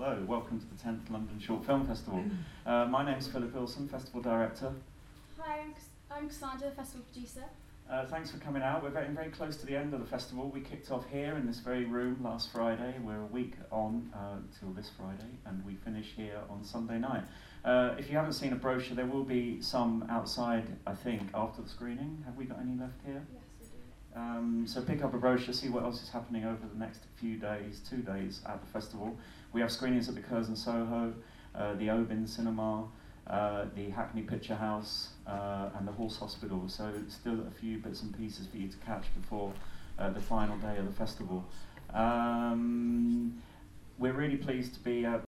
Hello, welcome to the 10th London Short Film Festival. Uh, my name's Philip Ilson, Festival Director. Hi, I'm, I'm Cassandra, Festival Producer. Uh, thanks for coming out. We're getting very close to the end of the festival. We kicked off here in this very room last Friday. We're a week on uh, till this Friday, and we finish here on Sunday night. Uh, if you haven't seen a brochure, there will be some outside, I think, after the screening. Have we got any left here? Yes. Um, so pick up a brochure, see what else is happening over the next few days, two days at the festival. We have screenings at the Curzon Soho, uh, the Oban Cinema, uh, the Hackney Picture House, uh, and the Horse Hospital. So still a few bits and pieces for you to catch before uh, the final day of the festival. Um, we're really pleased to be